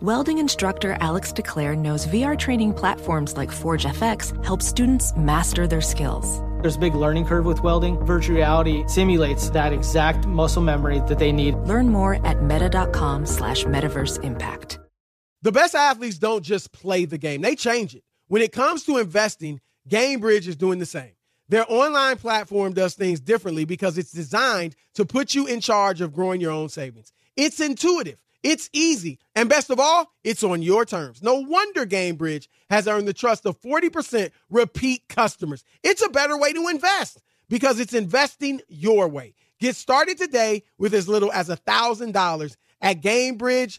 Welding instructor Alex DeClaire knows VR training platforms like Forge FX help students master their skills. There's a big learning curve with welding. Virtual reality simulates that exact muscle memory that they need. Learn more at meta.com slash metaverse impact. The best athletes don't just play the game, they change it. When it comes to investing, GameBridge is doing the same. Their online platform does things differently because it's designed to put you in charge of growing your own savings. It's intuitive. It's easy. And best of all, it's on your terms. No wonder GameBridge has earned the trust of 40% repeat customers. It's a better way to invest because it's investing your way. Get started today with as little as $1,000 at GameBridge.io.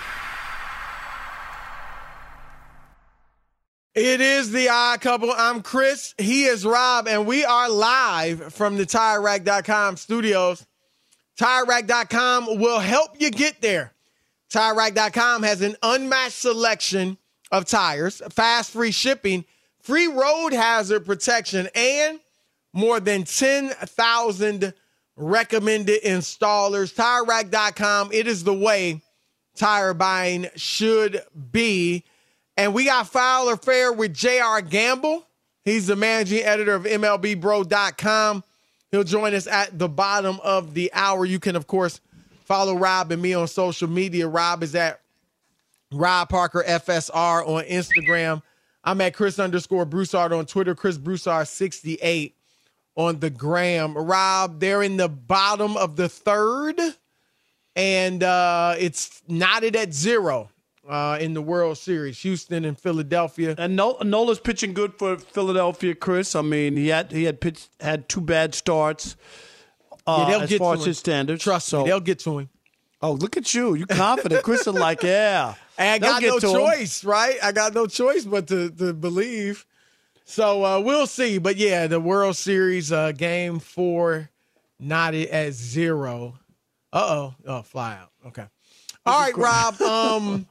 It is the odd couple. I'm Chris. He is Rob, and we are live from the TireRack.com studios. TireRack.com will help you get there. TireRack.com has an unmatched selection of tires, fast free shipping, free road hazard protection, and more than 10,000 recommended installers. TireRack.com, it is the way tire buying should be. And we got Foul or Fair with J.R. Gamble. He's the managing editor of MLBBro.com. He'll join us at the bottom of the hour. You can, of course, follow Rob and me on social media. Rob is at Rob Parker FSR on Instagram. I'm at Chris underscore Broussard on Twitter, Chris Broussard 68 on the gram. Rob, they're in the bottom of the third, and uh, it's knotted at zero uh, in the World Series, Houston and Philadelphia. And Nola's pitching good for Philadelphia, Chris. I mean, he had he had pitched had two bad starts. Uh, yeah, they'll as get far to as him. his standards. Trust so, me, they'll get to him. Oh, look at you! You confident? Chris is like, yeah. And I got no to him. choice, right? I got no choice but to to believe. So uh, we'll see. But yeah, the World Series uh, game four, not at zero. Uh oh. Oh, fly out. Okay. All right, Rob. Um,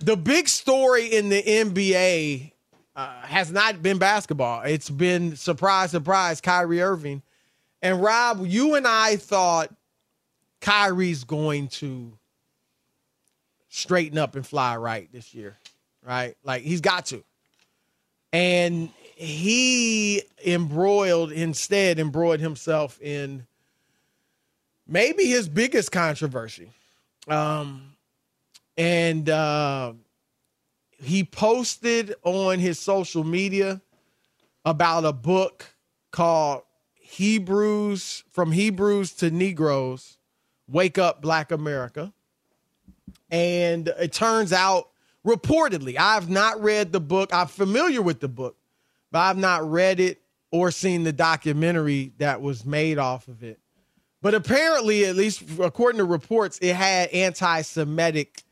the big story in the NBA uh, has not been basketball. It's been surprise, surprise, Kyrie Irving. And Rob, you and I thought Kyrie's going to straighten up and fly right this year, right? Like he's got to. And he embroiled instead embroiled himself in maybe his biggest controversy. Um, and uh, he posted on his social media about a book called Hebrews from Hebrews to Negroes Wake Up Black America. And it turns out, reportedly, I've not read the book. I'm familiar with the book, but I've not read it or seen the documentary that was made off of it. But apparently, at least according to reports, it had anti Semitic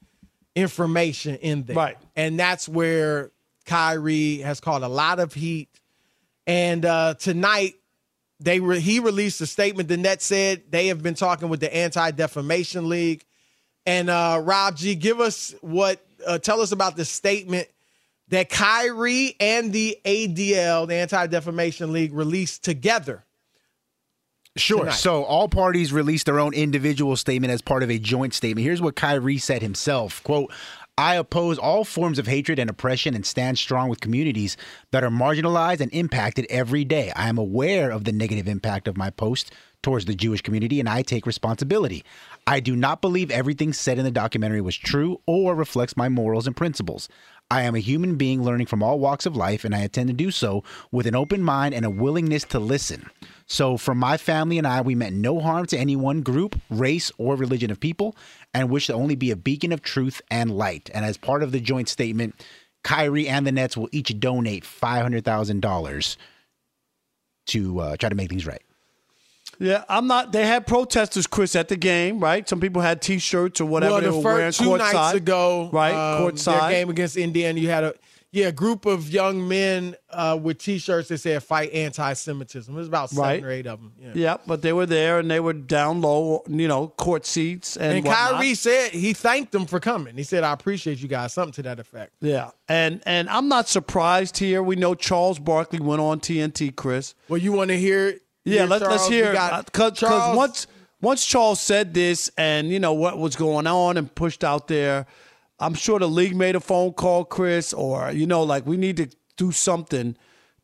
information in there. Right. And that's where Kyrie has caught a lot of heat. And uh, tonight, they re- he released a statement. The net said they have been talking with the Anti Defamation League. And uh, Rob G, give us what, uh, tell us about the statement that Kyrie and the ADL, the Anti Defamation League, released together. Sure. tonight. So all parties released their own individual statement as part of a joint statement. Here's what Kyrie said himself. Quote, I oppose all forms of hatred and oppression and stand strong with communities that are marginalized and impacted every day. I am aware of the negative impact of my post towards the Jewish community and I take responsibility. I do not believe everything said in the documentary was true or reflects my morals and principles. I am a human being learning from all walks of life, and I intend to do so with an open mind and a willingness to listen. So, for my family and I, we meant no harm to any one group, race, or religion of people, and wish to only be a beacon of truth and light. And as part of the joint statement, Kyrie and the Nets will each donate $500,000 to uh, try to make things right. Yeah, I'm not. They had protesters, Chris, at the game, right? Some people had T-shirts or whatever well, they the were first wearing two courtside. nights ago, right? um, courtside. their game against Indiana, you had a yeah group of young men uh, with T-shirts that said "Fight Anti-Semitism." It was about seven Right. or eight of them. Yeah. Yeah, but they were there and they were down low, you know, court seats and, And, whatnot. Kyrie said he thanked them for coming. He said, "I appreciate you guys," something to that effect. Yeah, and and I'm not surprised here. We know Charles Barkley went on TNT, Chris. Well, you want to hear? Yeah, hear let, let's hear got because Charles- once once Charles said this and you know what was going on and pushed out there, I'm sure the league made a phone call, Chris, or you know, like we need to do something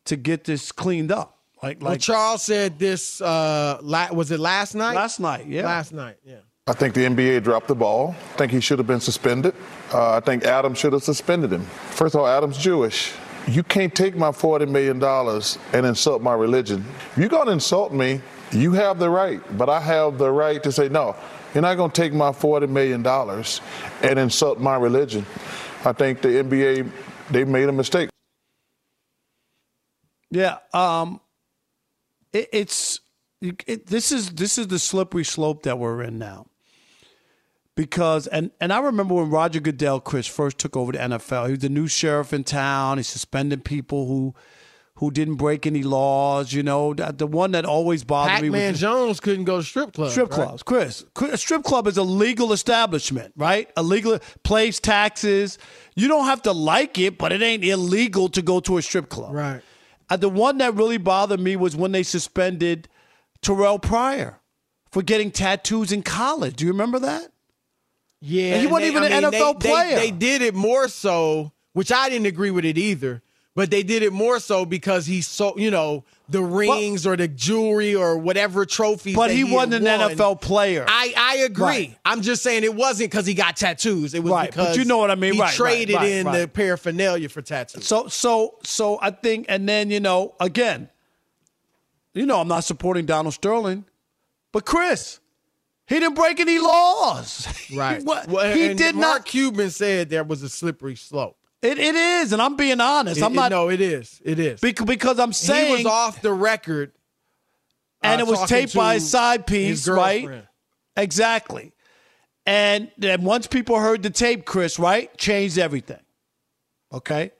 to get this cleaned up. Like Well, like Charles said this. Uh, la- was it last night? last night, yeah. Last night, yeah. I think the NBA dropped the ball. I think he should have been suspended. Uh, I think Adam should have suspended him. First of all, Adam's Jewish. You can't take my $40 million and insult my religion. If you're going to insult me, you have the right, but I have the right to say, no, you're not going to take my $40 million and insult my religion. I think the NBA, they made a mistake. Yeah, um, it, it's it, this is this is the slippery slope that we're in now. Because and and I remember when Roger Goodell, Chris, first took over the NFL. He was the new sheriff in town. He suspended people who who didn't break any laws. You know, the, the one that always bothered me Pac-Man Jones couldn't go to strip clubs. strip right? clubs. Chris, a strip club is a legal establishment, right? A legal pays taxes. You don't have to like it, but it ain't illegal to go to a strip club. Right. Uh, the one that really bothered me was when they suspended Terrelle Pryor for getting tattoos in college. Do you remember that? Yeah, And he wasn't they- even I an NFL they, player. They, they did it more so, which I didn't agree with it either. But they did it more so because he so you know the rings or the jewelry or whatever trophies. But he had wasn't an won. NFL player. I I agree. Right. I'm just saying it wasn't because he got tattoos. It was Right, but because you know what I mean. He Right, right, traded right, in right. the paraphernalia for tattoos. So so so I think, and then you know, again, you know, I'm not supporting Donald Sterling, but Chris, he didn't break any laws. Right. What- Well, he did Mark not. Cuban said there was a slippery slope. It, it is, and I'm being honest. It- I'm it- not. no, it is. It is. Because, because I'm saying he was off the record, and uh, it was taped by his side his piece, right? Exactly. And then once people heard the tape, Chris, right, changed everything. Okay.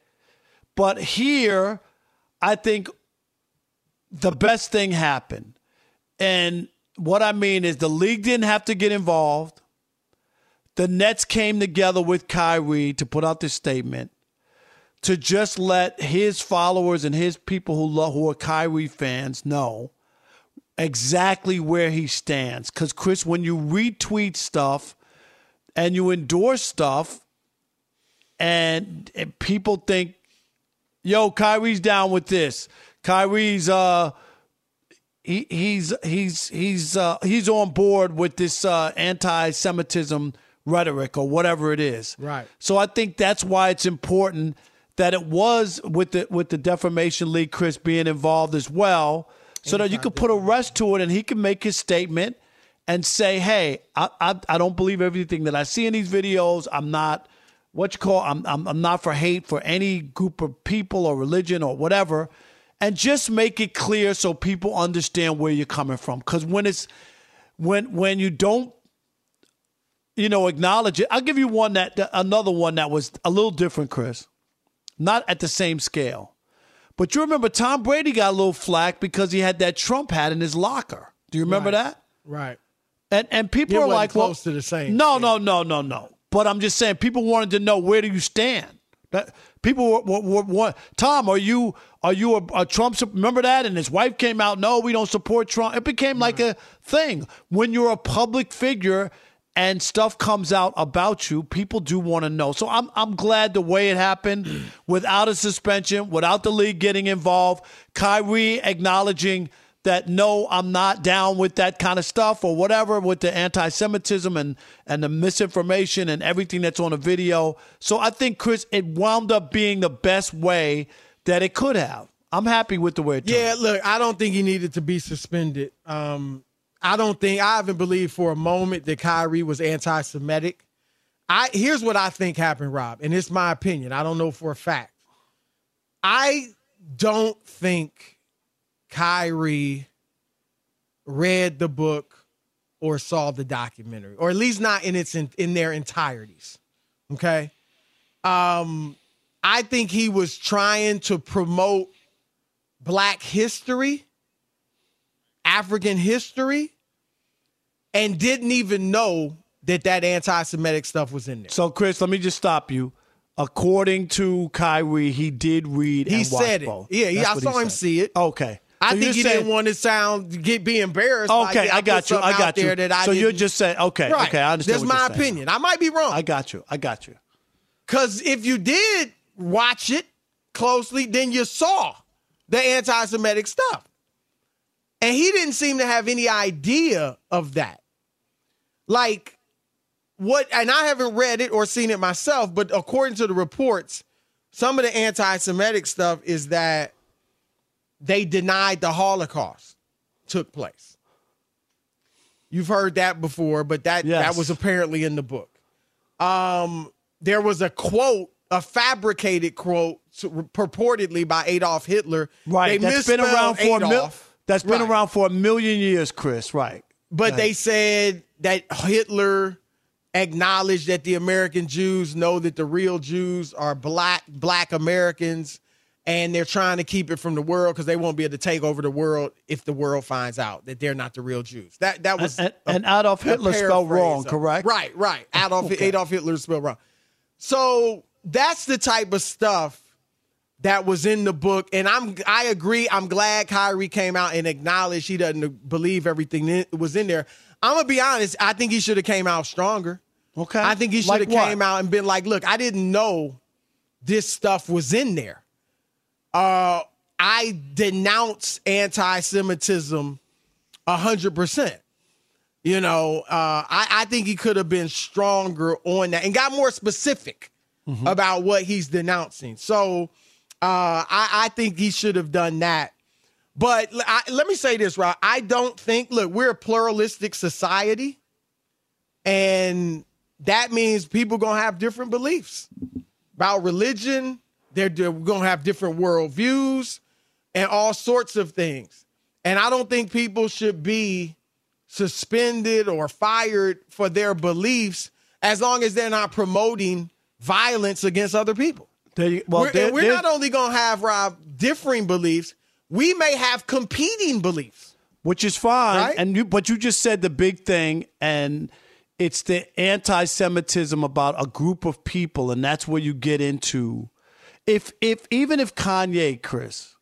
But here, I think the best thing happened. And what I mean is the league didn't have to get involved. The Nets came together with Kyrie to put out this statement to just let his followers and his people who love, who are Kyrie fans know exactly where he stands. Because Chris, when you retweet stuff and you endorse stuff, and, and people think, "Yo, Kyrie's down with this. Kyrie's uh." He, he's he's he's uh, he's on board with this uh, anti-Semitism rhetoric or whatever it is. Right. So I think that's why it's important that it was with the with the defamation league, Chris being involved as well, so that you could put a rest to it and he can make his statement and say, "Hey, I I, I don't believe everything that I see in these videos. I'm not what you call I'm, I'm I'm not for hate for any group of people or religion or whatever." And just make it clear so people understand where you're coming from. Because when it's when when you don't you know, acknowledge it. I'll give you one that another one that was a little different, Chris. Not at the same scale. But you remember Tom Brady got a little flack because he had that Trump hat in his locker. Do you remember Right. that? Right. And and people It are like, close well, to the same. No, no, no, no, no. But I'm just saying, people wanted to know where do you stand. That people were, were Tom, are you are you a, a Trump? Remember that? And his wife came out. No, we don't support Trump. It became like mm-hmm. a thing when you're a public figure and stuff comes out about you. People do want to know. So I'm I'm glad the way it happened, without a suspension, without the league getting involved. Kyrie acknowledging that no, I'm not down with that kind of stuff or whatever with the anti-Semitism and and the misinformation and everything that's on the video. So I think Chris, it wound up being the best way that it could have. I'm happy with the way it turned. Yeah, look, I don't think he needed to be suspended. Um, I don't think I haven't believed for a moment that Kyrie was anti-Semitic. I here's what I think happened, Rob, and it's my opinion. I don't know for a fact. I don't think Kyrie read the book or saw the documentary, or at least not in its in, in their entireties. Okay. Um, I think he was trying to promote black history, African history, and didn't even know that that anti-Semitic stuff was in there. So Chris, let me just stop you. According to Kyrie, he did read. He said it. both. Yeah, he- I saw him said. see it. Okay. I So think he saying- didn't want to sound get be embarrassed. Okay, yeah, I put got you. I got you. That I so you're just saying, okay, Right. okay, I understand. That's what my you're saying. opinion. I might be wrong. I got you. I got you. Because if you did watch it closely, then you saw the anti Semitic stuff. And he didn't seem to have any idea of that. Like, what, and I haven't read it or seen it myself, but according to the reports, some of the anti Semitic stuff is that they denied the Holocaust took place. You've heard that before, but that, Yes. that was apparently in the book um, there was a quote, a fabricated quote, purportedly by Adolf Hitler. Right. They that's been around for a mil- That's been Right. around for a million years, Chris. Right. But Go they said that Hitler acknowledged that the American Jews know that the real Jews are black black Americans and they're trying to keep it from the world because they won't be able to take over the world if the world finds out that they're not the real Jews. That that was And- a- and Adolf Hitler spelled wrong, of- correct? Right, right. Adolf Okay. Adolf Hitler spelled wrong. So that's the type of stuff that was in the book. And I'm I agree. I'm glad Kyrie came out and acknowledged he doesn't believe everything that was in there. I'm gonna be honest. I think he should have came out stronger. Okay. I think he should have what? came out and been like, "Look, I didn't know this stuff was in there. Uh, I denounce anti-Semitism hundred percent. You know, uh, I, I think he could have been stronger on that and got more specific Mm-hmm. about what he's denouncing. So uh, I, I think he should have done that. But I- let me say this, Rob. I don't think, look, we're a pluralistic society, and that means people going to have different beliefs about religion. They're, they're going to have different worldviews and all sorts of things. And I don't think people should be suspended or fired for their beliefs as long as they're not promoting violence against other people. Well, we're, we're not only going to have Rob differing beliefs, we may have competing beliefs. which is fine. Right? And you, but you just said the big thing, and it's the anti-Semitism about a group of people, and that's where you get into. If if even if Kanye, Chris,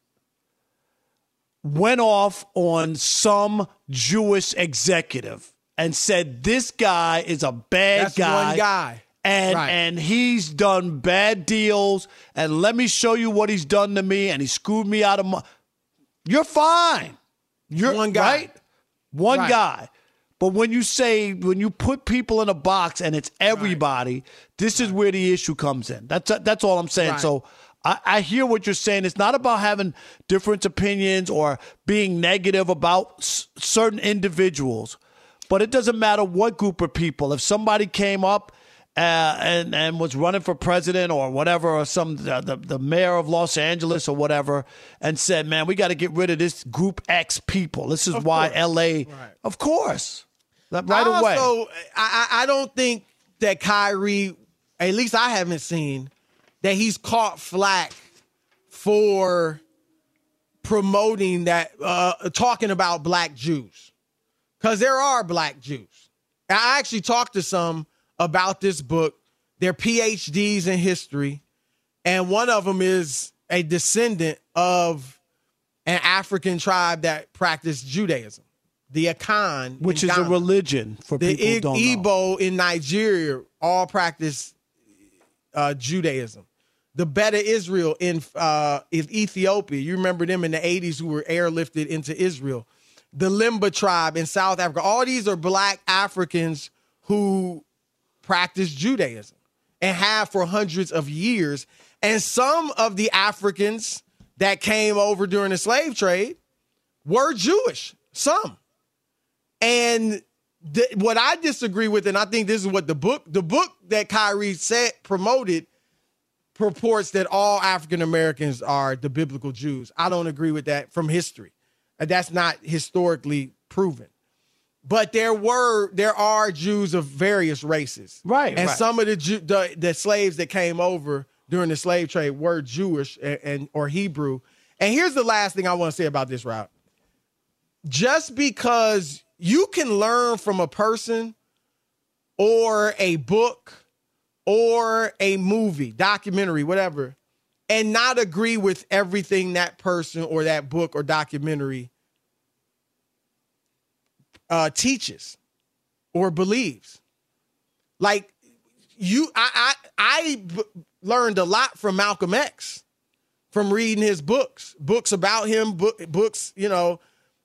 went off on some Jewish executive and said this guy is a bad That's guy. one guy. And Right. and he's done bad deals and let me show you what he's done to me and he screwed me out of my You're fine. You're One guy. right? One Right. guy. But when you say when you put people in a box and it's everybody, this is where the issue comes in. That's that's all I'm saying. Right. So I, I hear what you're saying. It's not about having different opinions or being negative about s- certain individuals, but it doesn't matter what group of people. If somebody came up uh, and and was running for president or whatever, or some the, the, the mayor of Los Angeles or whatever, and said, "Man, we got to get rid of this group X people. This is why L.A. Of course, right I away. Also, I, I I don't think that Kyrie, at least I haven't seen, that he's caught flack for promoting that, uh, talking about black Jews. Because there are black Jews. I actually talked to some about this book. They're PhDs in history. And one of them is a descendant of an African tribe that practiced Judaism, the Akan, which is a religion for The people who I- don't know. Igbo in Nigeria all practice uh, Judaism. The Beta Israel in uh, in Ethiopia, you remember them in the 80s who were airlifted into Israel. The Lemba tribe in South Africa. All these are black Africans who practice Judaism and have for hundreds of years. And some of the Africans that came over during the slave trade were Jewish. Some. And th- what I disagree with, and I think this is what the book, the book that Kyrie said promoted purports that all African Americans are the biblical Jews. I don't agree with that from history. That's not historically proven. But there were there are Jews of various races, Right, And right. some of the, Ju- the the slaves that came over during the slave trade were Jewish and, and or Hebrew. And here's the last thing I want to say about this route. Just because you can learn from a person or a book or a movie, documentary, whatever, and not agree with everything that person or that book or documentary uh, teaches or believes. Like you, I, I, learned a lot from Malcolm X from reading his books, books about him, book, books, you know,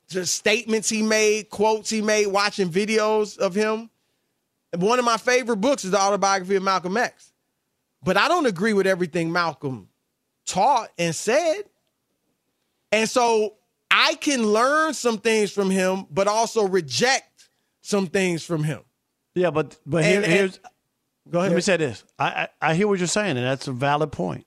just statements he made, quotes he made, watching videos of him. And one of my favorite books is the autobiography of Malcolm X. But I don't agree with everything Malcolm taught and said. And so I can learn some things from him, but also reject some things from him. Yeah, but but here, And- and- here's Go ahead. Let me say this. I, I I hear what you're saying, and that's a valid point.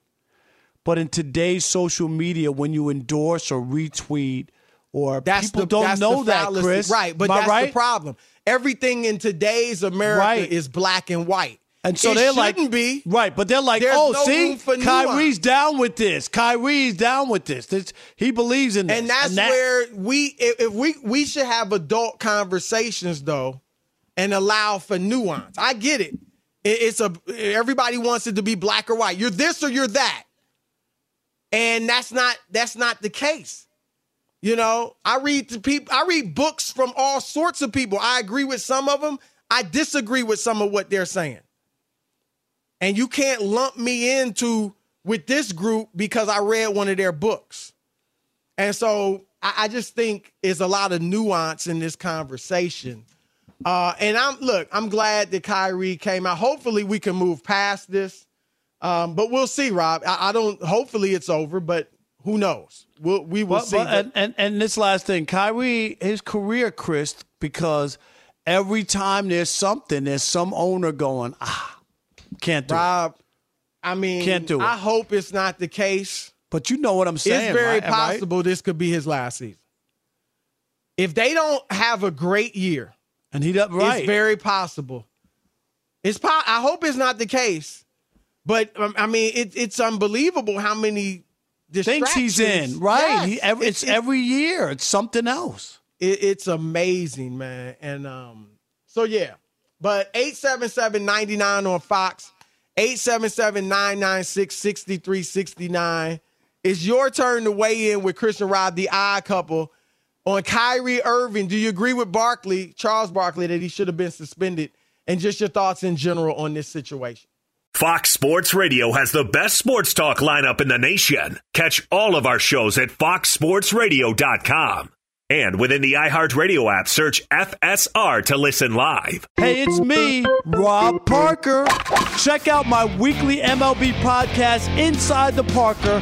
But in today's social media, when you endorse or retweet, or That's people the, don't know that. Chris, Right, but Am that's right? the problem. Everything in today's America Right. is black and white. And so It they're like, shouldn't be. right, but they're like, There's oh, no see, Kyrie's down with this. Kyrie's down with this. this he believes in this, And that's that- where we if, we we should have adult conversations though and allow for nuance. I get it. It- It's a everybody wants it to be black or white. You're this or you're that. And that's not that's not the case. You know, I read to people I read books from all sorts of people. I agree with some of them. I disagree with some of what they're saying. And you can't lump me into with this group because I read one of their books. And so I, I just think there's a lot of nuance in this conversation. Uh, and I'm look, I'm glad that Kyrie came out. Hopefully we can move past this. Um, but we'll see, Rob. I, I don't hopefully it's over, but who knows? We'll, we will But- see. but- and, and and this last thing, Kyrie, his career, Chris, because every time there's something, there's some owner going, ah, can't do Rob, I mean, Can't do it. I hope it's not the case. But you know what I'm saying. it's very right? possible this could be his last season. If they don't have a great year, and he doesn't, right. it's very possible. It's po- I hope it's not the case, but um, I mean, it, it's unbelievable how many Things he's in, right? Yes, He, every, it's, every year. It's something else. it, it's amazing, man. And um, so yeah, but 877-99 on Fox, 877-996-6369. It's your turn to weigh in with Chris and Rob, the odd couple, on Kyrie Irving. Do you agree with Barkley, Charles Barkley, that he should have been suspended? And just your thoughts in general on this situation. Fox Sports Radio has the best sports talk lineup in the nation. Catch all of our shows at foxsportsradio.com. And within the iHeartRadio app, search FSR to listen live. Hey, it's me, Rob Parker. Check out my weekly MLB podcast, Inside the Parker,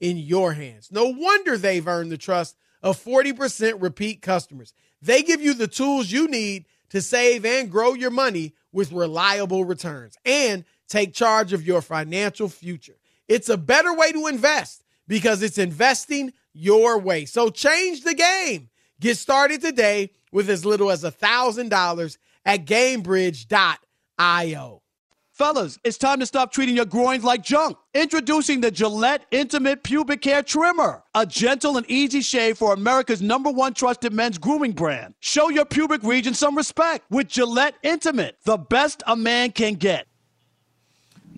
in your hands. No wonder they've earned the trust of 40% repeat customers. They give you the tools you need to save and grow your money with reliable returns and take charge of your financial future. It's a better way to invest because it's investing your way. So change the game. Get started today with as little as $1,000 at gamebridge.io. Fellas, it's time to stop treating your groins like junk. Introducing the Gillette Intimate Pubic Hair Trimmer, a gentle and easy shave for America's number one trusted men's grooming brand. Show your pubic region some respect with Gillette Intimate, the best a man can get.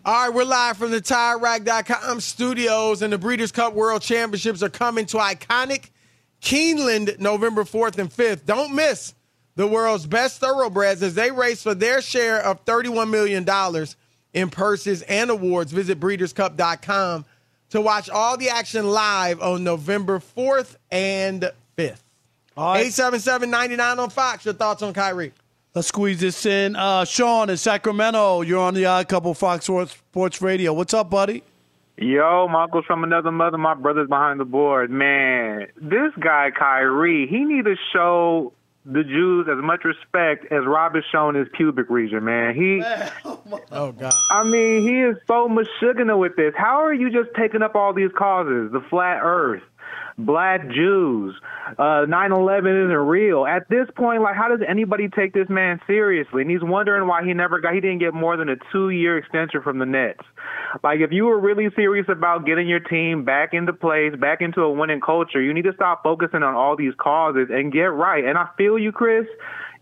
All right, we're live from the TireRack.com studios, and the Breeders' Cup World Championships are coming to iconic Keeneland November 4th and 5th. Don't miss the world's best thoroughbreds as they race for their share of $31 million in purses and awards. Visit breederscup.com to watch all the action live on November 4th and 5th. All right. 877-99 on Fox. Your thoughts on Kyrie? Let's squeeze this in. Uh, Sean in Sacramento, you're on the Odd Couple Fox Sports, Sports Radio. What's up, buddy? Yo, my uncle's from another mother. My brother's behind the board. Man, this guy Kyrie, he need to show the Jews as much respect as Rob has shown his pubic region. Man, he. Oh God. I mean, he is so mashugana with this. How are you just taking up all these causes? The flat Earth, black Jews, uh, 9/11 isn't real. At this point, like, how does anybody take this man seriously? And he's wondering why he never got, he didn't get more than a two-year extension from the Nets. Like, if you were really serious about getting your team back into place, back into a winning culture, you need to stop focusing on all these causes and get right. And I feel you, Chris.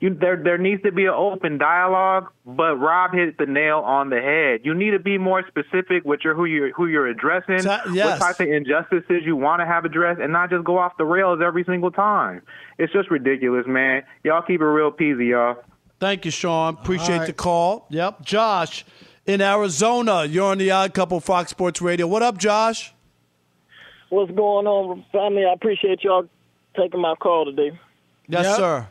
You, there there needs to be an open dialogue, but Rob hit the nail on the head. You need to be more specific with your who you who you're addressing, Ta- yes. what type of injustices you want to have addressed, and not just go off the rails every single time. It's just ridiculous, man. Y'all keep it real peasy, y'all. Thank you, Sean. Appreciate All right. the call. Yep. Josh in Arizona, you're on the Odd Couple Fox Sports Radio. What up, Josh? What's going on, family? I appreciate y'all taking my call today. Yes, sir.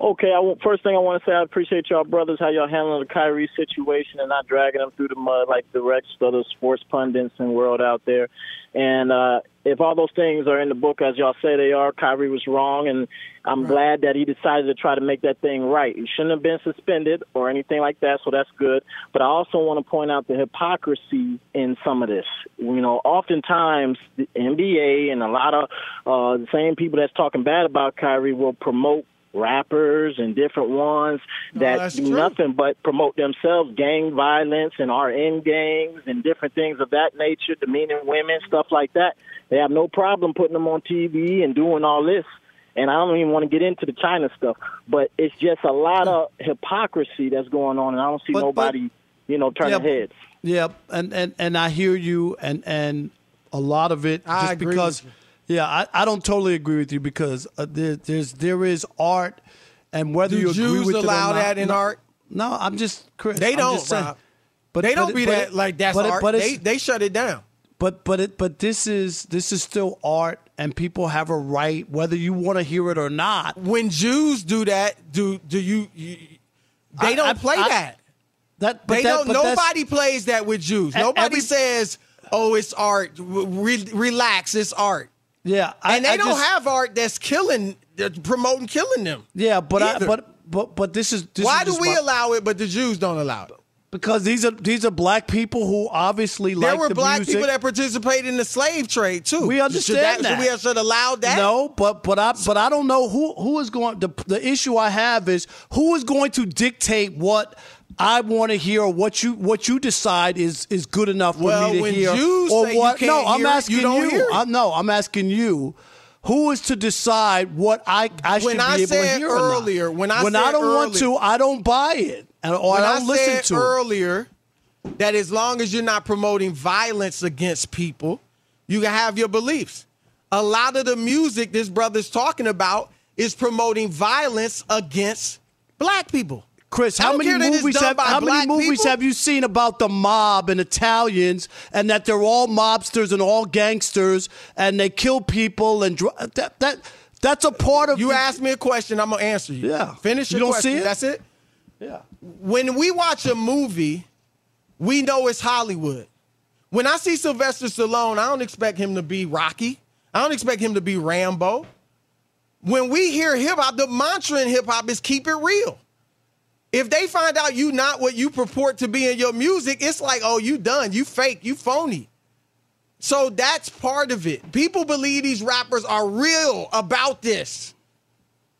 Okay, I first thing I want to say, I appreciate y'all brothers how y'all handling the Kyrie situation and not dragging them through the mud like the rest of the sports pundits and world out there. And uh, if all those things are in the book as y'all say they are, Kyrie was wrong, and I'm glad that he decided to try to make that thing right. He shouldn't have been suspended or anything like that, so that's good. But I also want to point out the hypocrisy in some of this. You know, oftentimes the NBA and a lot of uh, the same people that's talking bad about Kyrie will promote rappers and different ones oh, that that's do true. nothing but promote themselves, gang violence and RN gangs and different things of that nature, demeaning women, stuff like that. They have no problem putting them on TV and doing all this. And I don't even want to get into the China stuff, but it's just a lot of hypocrisy that's going on, and I don't see But- but- nobody, you know, turning Yeah, heads. Yep, and, and and I hear you, and and a lot of it I just agree because. Yeah, I, I don't totally agree with you because uh, there, there's there is art, and whether Do you agree Jews with it or allow not- that in no, art? No, I'm just Chris. They I'm don't, just saying. Rob. But they don't but be but that it- like that's but it- art. but they they shut it down. But but it but this is this is still art, and people have a right whether you want to hear it or not. When Jews do that, do do you? you they I- don't I- play I- that. That but They that, don't. but Nobody plays that with Jews. Nobody every- says, "Oh, it's art. Re- relax, it's art." Yeah, I, and they I don't just- have art that's killing, that's promoting killing them. Yeah, but I, but but but this is this Why is do we my- allow it, but the Jews don't allow it? Because these are these are black people who obviously like. There were the black music. people that participated in the slave trade too. We understand should that. that. Should we have should allow that? No, but but I but I don't know who who is going. The the issue I have is who is going to dictate what. I want to hear what you what you decide is is good enough for Well, me to when hear. Jews or say you what? can't no, I'm hear it, you asking it. I'm, no, I'm asking you. Who is to decide what I I should When be I able to hear earlier, when I when I don't want to, I don't buy it, and, or I I, don't listen said to it. earlier that as long as you're not promoting violence against people, you can have your beliefs. A lot of the music this brother's talking about is promoting violence against black people. Chris, how many care that it's movies have how many movies people. have you seen about the mob and Italians and that they're all mobsters and all gangsters and they kill people and dr- that that that's a part of You asked me a question, I'm gonna answer you. Yeah. Finish You don't question. see it? That's it. Yeah. When we watch a movie, we know it's Hollywood. When I see Sylvester Stallone, I don't expect him to be Rocky. I don't expect him to be Rambo. When we hear hip hop, the mantra in hip hop is keep it real. If they find out you not what you purport to be in your music, it's like, oh, you done, you fake, you phony. So that's part of it. People believe these rappers are real about this,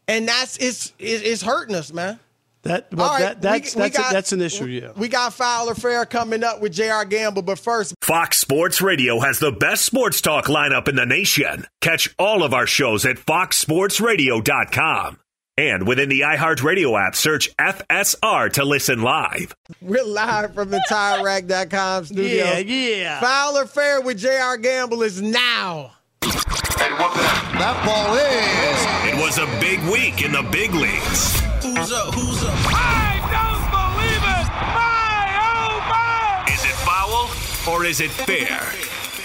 and that's it's it's hurting us, man. That, but All right, that that's we- we that's, a- got- that's an issue. Yeah. We got Foul or Fair coming up with J.R. Gamble, but first, Fox Sports Radio has the best sports talk lineup in the nation. Catch all of our shows at foxsportsradio.com. And within the iHeartRadio app, search FSR to listen live. we're live from the TireRack.com studio. Yeah, yeah. Foul or Fair with J.R. Gamble is now. That ball is. It was a big week in the big leagues. Who's up? Who's up? I don't believe it! My, oh my! Is it foul or is it fair?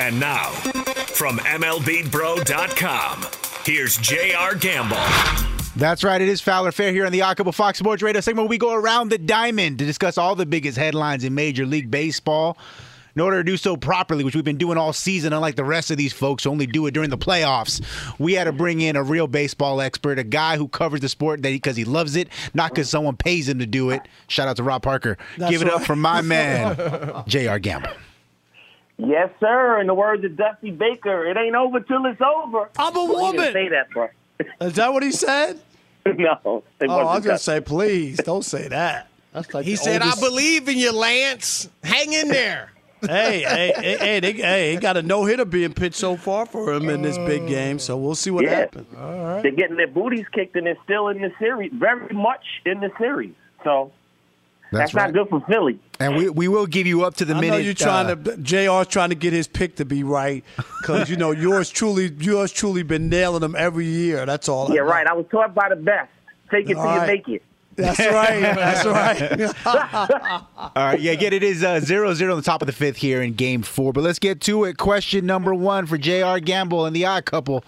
And now, from MLBBro.com, here's J.R. Gamble. That's right. It is Foul or Fair here on the Occupy Fox Sports Radio segment. Where we go around the diamond to discuss all the biggest headlines in Major League Baseball. In order to do so properly, which we've been doing all season, unlike the rest of these folks who only do it during the playoffs, we had to bring in a real baseball expert, a guy who covers the sport because he loves it, not because someone pays him to do it. Shout out to Rob Parker. That's Give it up for my man, J.R. Gamble. Yes, sir. In the words of Dusty Baker, it ain't over till it's over. I'm a woman. say that, bro. Is that what he said? no. it Oh, I was gonna say, please don't say that. That's like He said, oldest- I believe in you, Lance. Hang in there. hey, hey, hey, hey, they, hey, he got a no hitter being pitched so far for him in this big game, so we'll see what Yeah. happens. They're getting their booties kicked and they're still in the series, very much in the series. So That's that's, not good for Philly. And we, we will give you up to the I minute. know you're trying uh, to. Jr's trying to get his pick to be right because you know yours truly, yours truly been nailing them every year. That's all. I Yeah, know. right. I was taught by the best. Take it All till you make it. That's right. That's right. All right, yeah, again, it is uh, 0 0 on the top of the fifth here in game four. But let's get to it. Question number one for J.R. Gamble and the odd couple.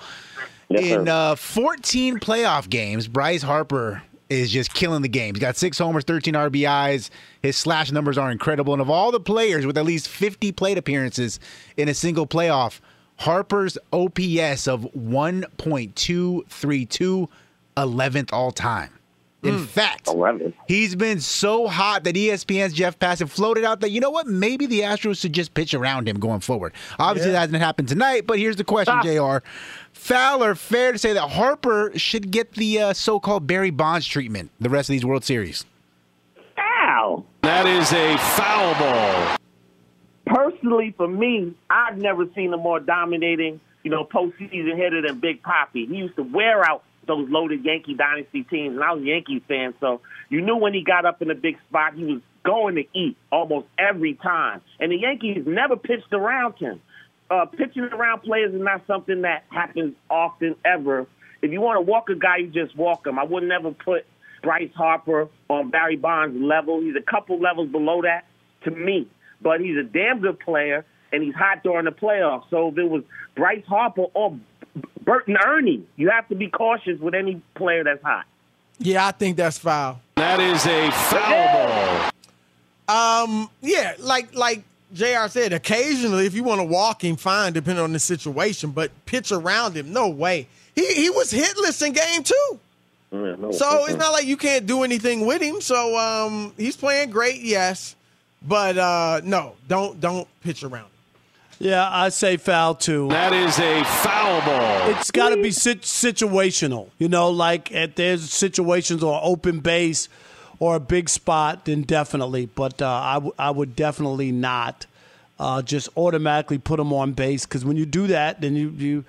in uh, 14 playoff games, Bryce Harper is just killing the game. He's got six homers, 13 RBIs. His slash numbers are incredible. And of all the players with at least 50 plate appearances in a single playoff, Harper's OPS of 1.232, 11th all time. In hmm. fact, he's been so hot that ESPN's Jeff Passan floated out that, you know what, maybe the Astros should just pitch around him going forward. Obviously, that hasn't happened tonight, but here's the question, JR. Foul or fair to say that Harper should get the uh, so called Barry Bonds treatment the rest of these World Series? Ow. That is a foul ball. Personally, for me, I've never seen a more dominating, you know, postseason hitter than Big Poppy. He used to wear out those loaded Yankee dynasty teams, and I was a Yankee fan, so you knew when he got up in a big spot, he was going to eat almost every time. And the Yankees never pitched around him. Uh, pitching around players is not something that happens often ever. If you want to walk a guy, you just walk him. I would never put Bryce Harper on Barry Bonds' level. He's a couple levels below that to me, but he's a damn good player, and he's hot during the playoffs. So if it was Bryce Harper or Burton Ernie, you have to be cautious with any player that's hot. Yeah, I think that's foul. That is a foul ball. Um, yeah, like like Jr. said, occasionally if you want to walk him, fine, depending on the situation. But pitch around him, no way. He he was hitless in game two. So it's not like you can't do anything with him. So um, he's playing great, yes, but uh, no, don't don't pitch around. him. Yeah, I say foul too. That is a foul ball. It's got to be sit- situational. You know, like if there's situations or open base or a big spot, then definitely. But uh, I, w- I would definitely not uh, just automatically put him on base because when you do that, then you you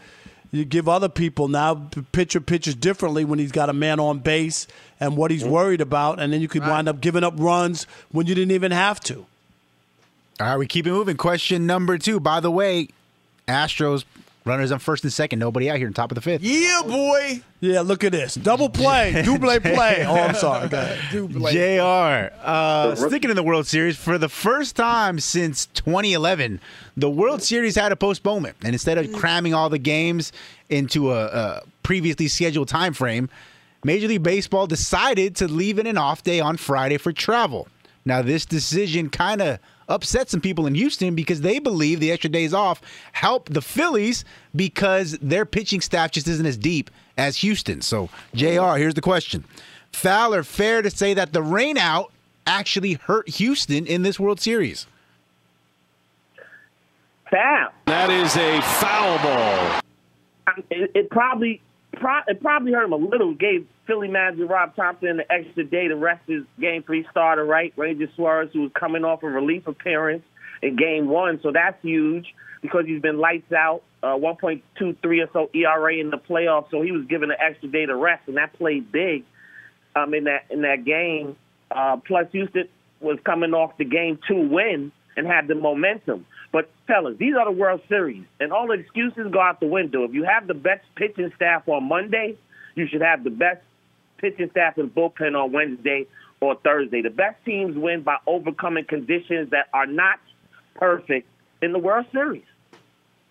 you give other people now the pitcher pitches differently when he's got a man on base and what he's worried about, and then you could wind up giving up runs when you didn't even have to. All right, we keep it moving. Question number two. By the way, Astros runners on first and second. Nobody out here on top of the fifth. Yeah, boy. Yeah, look at this. Double play, double play. Oh, I'm sorry. Go ahead. JR, uh, sticking in the World Series, for the first time since 2011, the World Series had a postponement. And instead of cramming all the games into a, a previously scheduled time frame, Major League Baseball decided to leave in an off day on Friday for travel. Now, this decision kind of upset some people in Houston because they believe the extra days off help the Phillies because their pitching staff just isn't as deep as Houston. So, JR, here's the question. Foul or, fair to say that the rainout actually hurt Houston in this World Series. Foul. That is a foul ball. It, it probably pro- it probably hurt him a little. Gave Philly manager Rob Thompson the extra day to rest his game three starter, right? Ranger Suarez, who was coming off a relief appearance in game one, so that's huge because he's been lights out, uh, 1.23 or so ERA in the playoffs. So he was given an extra day to rest, and that played big um, in that in that game. Uh, plus, Houston was coming off the game two win and had the momentum. But fellas, these are the World Series, and all the excuses go out the window. If you have the best pitching staff on Monday, you should have the best pitching staff and bullpen on Wednesday or Thursday. The best teams win by overcoming conditions that are not perfect in the World Series.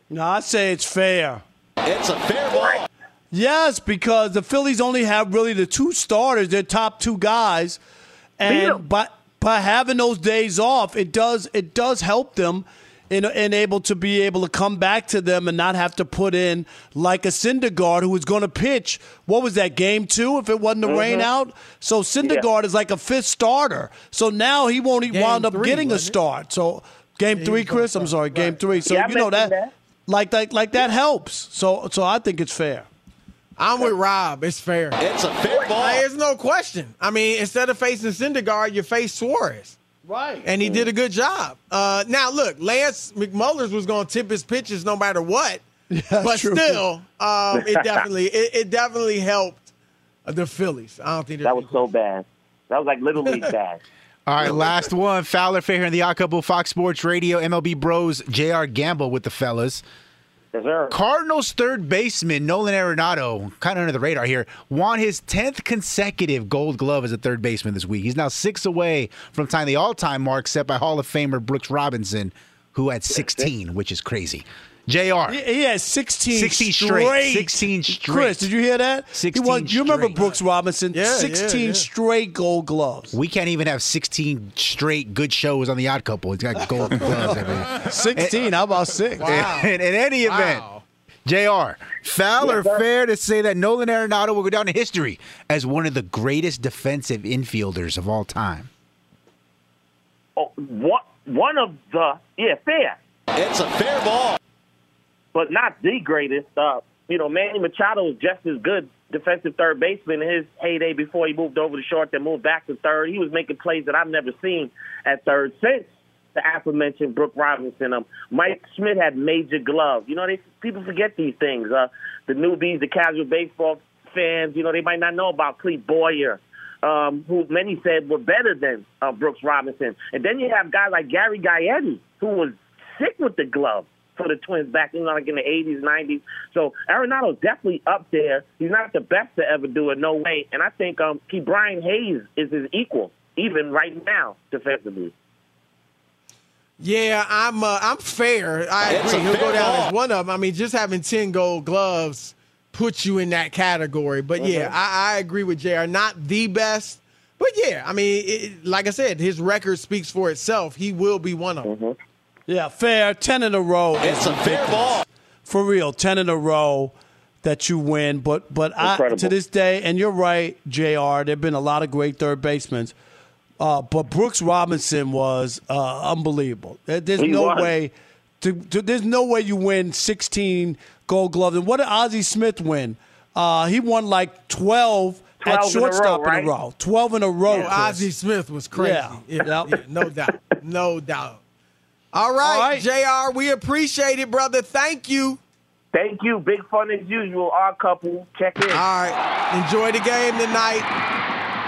No, I say it's fair. It's a fair ball. Yes, because the Phillies only have really the two starters, their top two guys, and by by having those days off, it does it does help them in, in able to be able to come back to them and not have to put in like a Syndergaard who was going to pitch. What was that game two? If it wasn't the rain Mhm. out, so Syndergaard is like a fifth starter. So now he won't he Game wound up three, getting a start. So game three, Chris. I'm sorry, game three. So Yeah, you know that, that. like that like that helps. So so I think it's fair. I'm with Rob. It's fair. It's a fair ball. Like, There's no question. I mean, instead of facing Syndergaard, you face Suarez. Right. And he did a good job. Uh, now, look, Lance McCullers was going to tip his pitches no matter what. but true. still, um, it definitely it, it definitely helped the Phillies. I don't think That was so bad. That was like Little League bad. All right, last one. Foul or Fair here in the Odd Couple, Fox Sports Radio, MLB Bros, JR Gamble with the fellas. Yes, sir. Cardinals third baseman Nolan Arenado, kind of under the radar here, won his 10th consecutive gold glove as a third baseman this week. He's now six away from tying the all time mark set by Hall of Famer Brooks Robinson, who had 16, which is crazy. JR. He, he had 16, 16 straight. 16 straight. Chris, did you hear that? 16 he won, You remember. Brooks Robinson? Yeah, yeah, 16 yeah. straight gold gloves. We can't even have 16 straight good shows on the odd couple. It's got gold gloves every 16, how about six? in, in any event, JR, foul or Yes, fair to say that Nolan Arenado will go down in history as one of the greatest defensive infielders of all time? Oh, one, one of the, yeah, fair. It's a fair ball. But not the greatest. Uh, you know, Manny Machado was just as good defensive third baseman in his heyday before he moved over to short, then moved back to third. He was making plays that I've never seen at third since the aforementioned Brooke Robinson. Um, Mike Schmidt had major gloves. You know, they people forget these things. Uh, the newbies, the casual baseball fans, you know, they might not know about Clete Boyer. Um, who many said were better than uh, Brooks Robinson. And then you have guys like Gary Gaetti, who was sick with the glove for the Twins back in like in the 80s, 90s. So Arenado's definitely up there. He's not the best to ever do it, no way. And I think um, Ke'Bryan Hayes is his equal, even right now, defensively. Yeah, I'm uh, I'm fair. I It's agree. He'll go down ball. as one of them. I mean, just having ten gold gloves puts you in that category. But yeah, I, I agree with Jr. Not the best, but yeah, I mean, it, like I said, his record speaks for itself. He will be one of them. Yeah, fair. 10 in a row. It's a fair ball. For real, 10 in a row that you win. But but I, to this day, and you're right, JR, there have been a lot of great third basemen. Uh, but Brooks Robinson was uh, unbelievable. There's He no was. way. To, to, there's no way you win 16 Gold Gloves. And what did Ozzie Smith win? Uh, he won like 12, 12 at in a row, shortstop right? in a row. 12 in a row. Chris. Ozzie Smith was crazy. Yeah. Yeah, Yep. yeah, no doubt, no doubt. All right, Jr. We appreciate it, brother. Thank you. Thank you. Big fun as usual. Our couple. Check in. All right, enjoy the game tonight.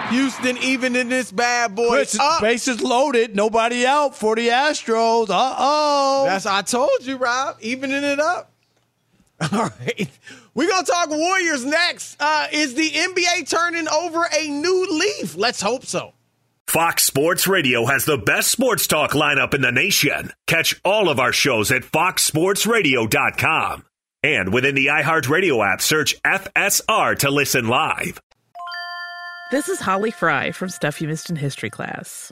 Houston, even in this bad boy, Chris, up. bases loaded, nobody out for the Astros. Uh oh. That's I told you, Rob. Evening it up. All right. We're gonna talk Warriors next. Uh, is the NBA turning over a new leaf? Let's hope so. Fox Sports Radio has the best sports talk lineup in the nation. Catch all of our shows at foxsportsradio.com. And within the iHeartRadio app, search FSR to listen live. This is Holly Fry from Stuff You Missed in History class.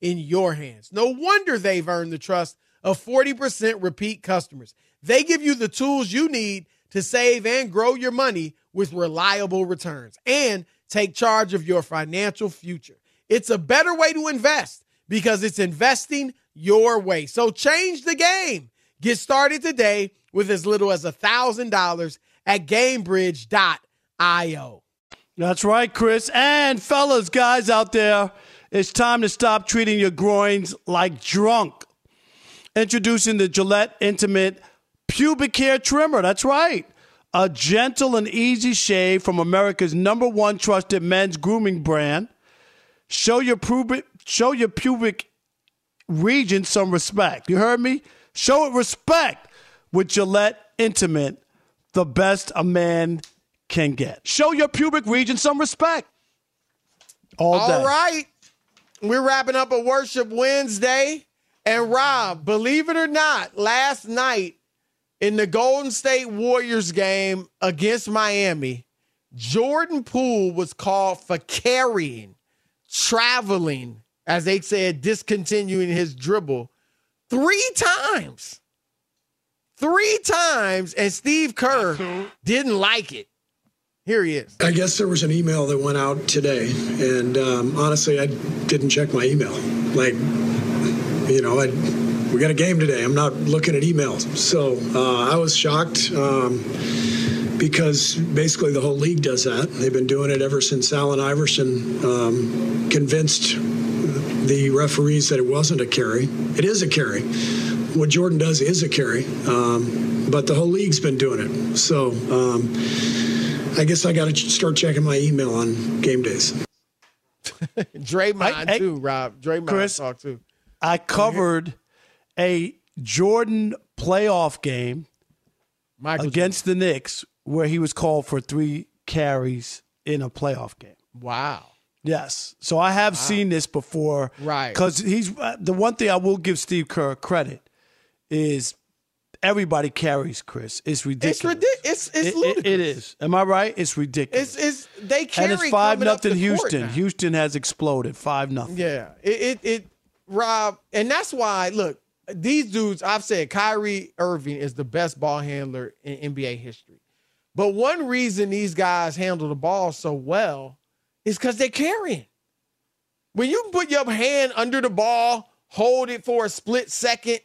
in your hands. No wonder they've earned the trust of 40% repeat customers. They give you the tools you need to save and grow your money with reliable returns and take charge of your financial future. It's a better way to invest because it's investing your way. So change the game. Get started today with as little as $1,000 at gainbridge.io. That's right, Chris. And fellas, guys out there, it's time to stop treating your groins like drunk. Introducing the Gillette Intimate Pubic Hair Trimmer. That's right. A gentle and easy shave from America's number one trusted men's grooming brand. Show your pubic, show your pubic region some respect. You heard me? Show it respect with Gillette Intimate, the best a man can get. Show your pubic region some respect. All day. All right. We're wrapping up a worship Wednesday. And Rob, believe it or not, last night in the Golden State Warriors game against Miami, Jordan Poole was called for carrying, traveling, as they said, discontinuing his dribble three times. Three times, and Steve Kerr didn't like it. Here he is. I guess there was an email that went out today, and um, honestly, I didn't check my email. Like, you know, I, we got a game today. I'm not looking at emails, so uh, I was shocked um, because basically the whole league does that. They've been doing it ever since Allen Iverson um, convinced the referees that it wasn't a carry. It is a carry. What Jordan does is a carry, um, but the whole league's been doing it. So. Um, I guess I got to start checking my email on game days. Draymond I- I- too, Rob. Draymond Chris, talk too. I covered a Jordan playoff game against the Knicks where he was called for three carries in a playoff game. Wow. Yes. So I have seen this before. Right. Because he's uh, the one thing I will give Steve Kerr credit is everybody carries Chris. It's ridiculous. It's ridiculous. It's it's It- it- ludicrous. it is. Am I right? It's ridiculous. It's it's they carry and it's five nothing Houston. Houston has exploded. Five nothing. Yeah, it, it it Rob, and that's why look these dudes. I've said Kyrie Irving is the best ball handler in NBA history, but one reason these guys handle the ball so well is because they're carrying. When you put your hand under the ball, hold it for a split second,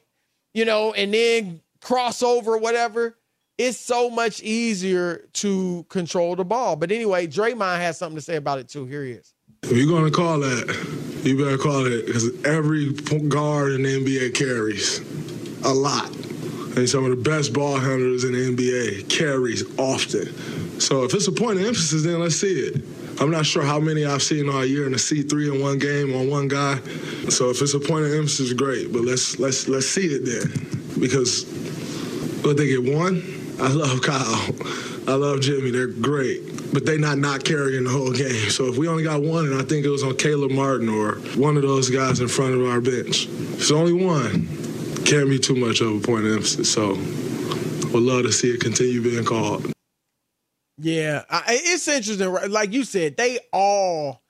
you know, and then cross over, whatever. It's so much easier to control the ball. But anyway, Draymond has something to say about it too. Here he is. If you're going to call that, you better call it because every guard in the NBA carries a lot. And some of the best ball handlers in the NBA carries often. So if it's a point of emphasis, then let's see it. I'm not sure how many I've seen all year in a C3 in one game on one guy. So if it's a point of emphasis, great. But let's let's let's see it then, because what they get one. I love Kyle. I love Jimmy. They're great, but they not not carrying the whole game. So if we only got one, and I think it was on Caleb Martin or one of those guys in front of our bench, it's only one, can't be too much of a point of emphasis. So would love to see it continue being called. Yeah, it's interesting. right? Like you said, they all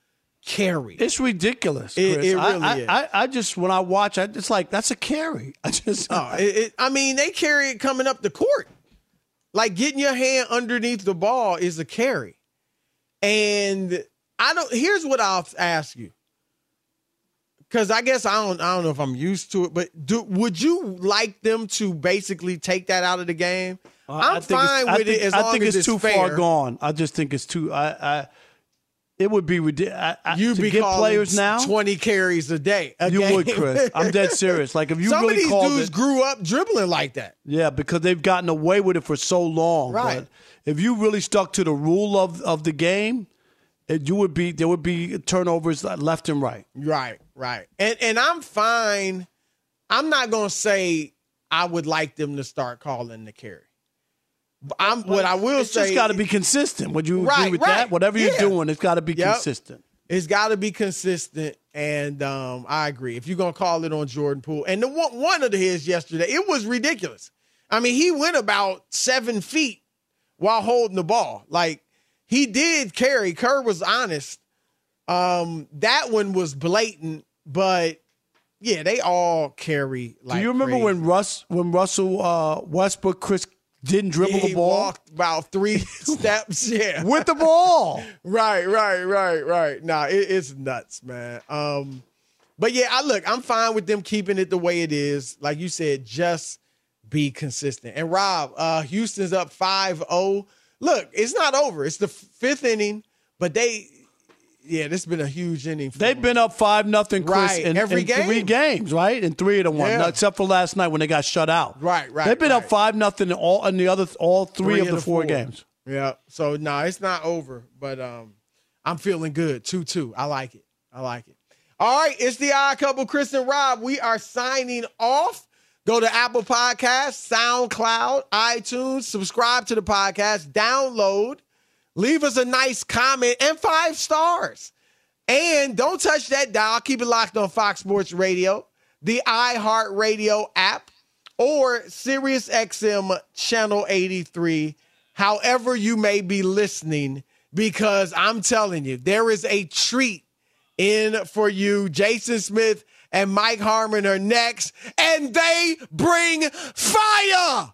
carry. It's ridiculous. It- Chris. it I- really I, is. I, I just when I watch, I, it's like that's a carry. I just Oh, it, I mean, they carry it coming up the court. Like getting your hand underneath the ball is a carry. And I don't. Here's what I'll ask you, because I guess I don't. I don't know if I'm used to it, but do would you like them to basically take that out of the game? Uh, I'm think fine I with think- it as I think as it's, it's too fair. far gone. I just think it's too. I, I it would be ridiculous. You to be get players now. twenty carries a day. a you would. Chris. I'm dead serious. Like if you Some really of these dudes it, grew up dribbling like that. yeah, because they've gotten away with it for so long. Right. But if you really stuck to the rule of of the game, it, you would be there would be turnovers left and right. Right, right. And and I'm fine. I'm not gonna say I would like them to start calling the carry. But I'm what I will It's say just got to be consistent. Would you Right, agree with right. that? Whatever you're doing, it's got to be Yep. consistent. It's got to be consistent, and um, I agree. If you're gonna call it on Jordan Poole, and the one one of his yesterday, it was ridiculous. I mean, he went about seven feet while holding the ball. Like he did carry. Kerr was honest. Um, that one was blatant, but yeah, they all carry. Like Do you remember crazy. when Russ when Russell uh, Westbrook Chris didn't dribble he the ball walked about three steps? Yeah, with the ball? Right, right, right, right. Nah, it, it's nuts, man. Um, but yeah, I look, I'm fine with them keeping it the way it is. Like you said, just be consistent. And Rob, uh, Houston's up 5-0. Look, it's not over. It's the fifth inning, but they yeah, this has been a huge inning. For They've been up five nothing, Chris, Right, in, every in three games, right? In three of the one, Yeah. except for last night when they got shut out. Right, right. They've been up five nothing in all in the other all three, of the, four, games. Yeah. So no, it's not over, but um, I'm feeling good. Two two. I like it. I like it. All right, it's the odd couple, Chris and Rob. We are signing off. Go to Apple Podcasts, SoundCloud, iTunes, subscribe to the podcast, download, leave us a nice comment and five stars. And don't touch that dial. Keep it locked on Fox Sports Radio. the iHeartRadio app or SiriusXM channel 83, however you may be listening, because I'm telling you, there is a treat in for you. Jason Smith and Mike Harmon are next, and they bring fire.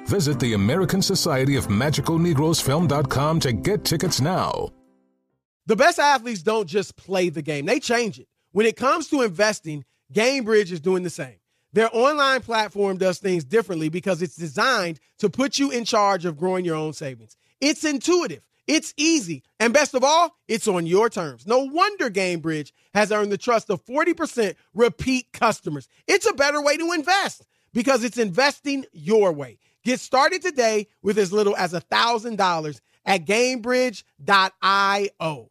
Visit the American Society of Magical Negroes Film.com to get tickets now. The best athletes don't just play the game, they change it. When it comes to investing, Gainbridge is doing the same. Their online platform does things differently because it's designed to put you in charge of growing your own savings. It's intuitive, it's easy, and best of all, it's on your terms. No wonder Gainbridge has earned the trust of 40% repeat customers. It's a better way to invest because it's investing your way. Get started today with as little as $1,000 at Gainbridge.io.